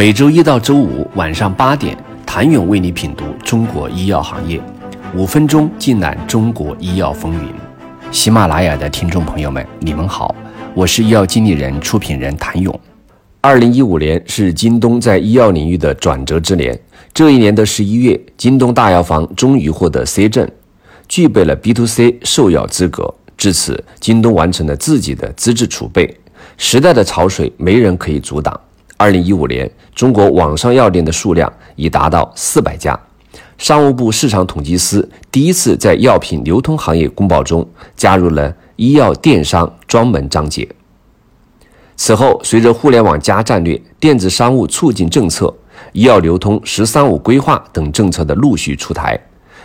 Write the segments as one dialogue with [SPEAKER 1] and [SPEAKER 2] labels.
[SPEAKER 1] 每周一到周五晚上八点，谭勇为你品读中国医药行业，五分钟尽览中国医药风云。喜马拉雅的听众朋友们，你们好，我是医药经理人、出品人谭勇。二零一五年是京东在医药领域的转折之年。这一年的十一月，京东大药房终于获得 C 证，具备了 B to C 售药资格。至此，京东完成了自己的资质储备。时代的潮水，没人可以阻挡。二零一五年，中国网上药店的数量已达到四百家。商务部市场统计司第一次在药品流通行业公报中加入了医药电商专门章节。此后，随着“互联网加”战略、电子商务促进政策、医药流通“十三五”规划等政策的陆续出台，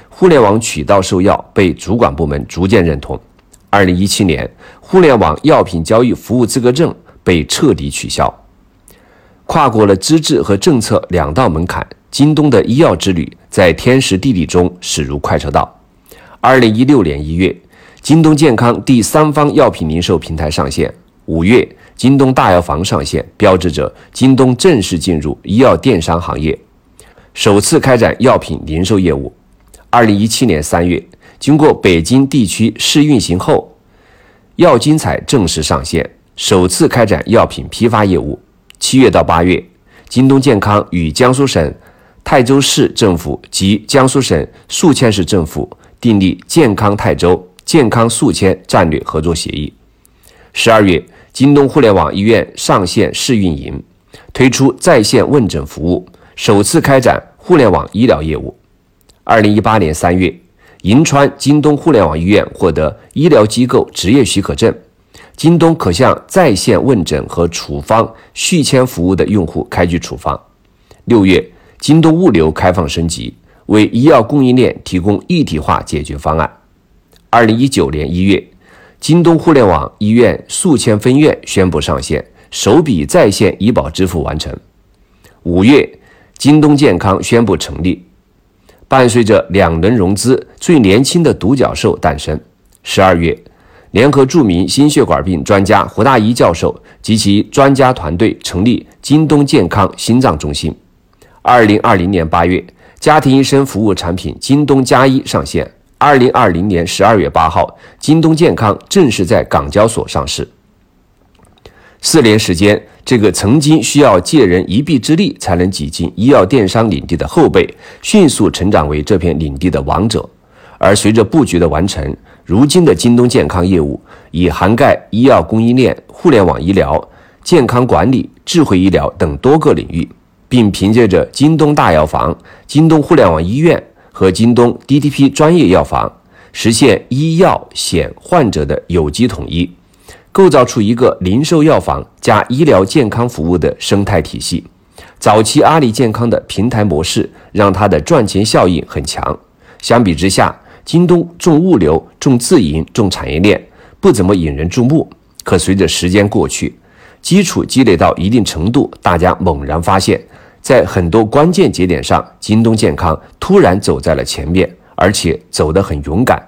[SPEAKER 1] 互联网渠道售药被主管部门逐渐认同。二零一七年，互联网药品交易服务资格证被彻底取消。跨过了资质和政策两道门槛，京东的医药之旅在天时地利中驶入快车道。二零一六年一月，京东健康第三方药品零售平台上线；五月，京东大药房上线，标志着京东正式进入医药电商行业，首次开展药品零售业务。二零一七年三月，经过北京地区试运行后，药精彩正式上线，首次开展药品批发业务。七月到八月，京东健康与江苏省泰州市政府及江苏省宿迁市政府订立健康泰州、健康宿迁战略合作协议。十二月，京东互联网医院上线试运营，推出在线问诊服务，首次开展互联网医疗业务。二零一八年三月，银川京东互联网医院获得医疗机构执业许可证。京东可向在线问诊和处方续签服务的用户开具处方。六月，京东物流开放升级，为医药供应链提供一体化解决方案。二零一九年一月，京东互联网医院宿迁分院宣布上线，首笔在线医保支付完成。五月，京东健康宣布成立，伴随着两轮融资，最年轻的独角兽诞生。十二月。联合著名心血管病专家胡大一教授及其专家团队成立京东健康心脏中心。二零二零年八月，家庭医生服务产品京东加一上线。二零二零年十二月八号，京东健康正式在港交所上市。四年时间，这个曾经需要借人一臂之力才能挤进医药电商领地的后辈，迅速成长为这片领地的王者。而随着布局的完成，如今的京东健康业务已涵盖医药供应链、互联网医疗、健康管理、智慧医疗等多个领域，并凭借着京东大药房、京东互联网医院和京东 DTP 专业药房，实现医药险患者的有机统一，构造出一个零售药房加医疗健康服务的生态体系。早期阿里健康的平台模式让它的赚钱效应很强，相比之下。京东重物流、重自营、重产业链，不怎么引人注目。可随着时间过去，基础积累到一定程度，大家猛然发现，在很多关键节点上，京东健康突然走在了前面，而且走得很勇敢。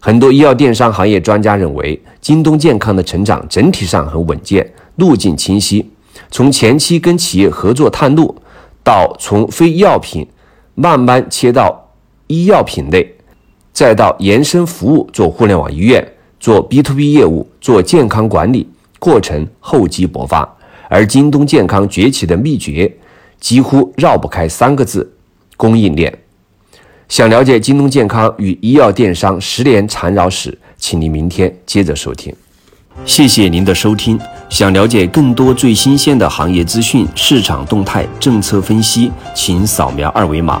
[SPEAKER 1] 很多医药电商行业专家认为，京东健康的成长整体上很稳健，路径清晰。从前期跟企业合作探路，到从非药品慢慢切到医药品类。再到延伸服务，做互联网医院，做 B to B 业务，做健康管理，过程厚积薄发。而京东健康崛起的秘诀，几乎绕不开三个字：供应链。想了解京东健康与医药电商十年缠绕史，请您明天接着收听。谢谢您的收听。想了解更多最新鲜的行业资讯、市场动态、政策分析，请扫描二维码。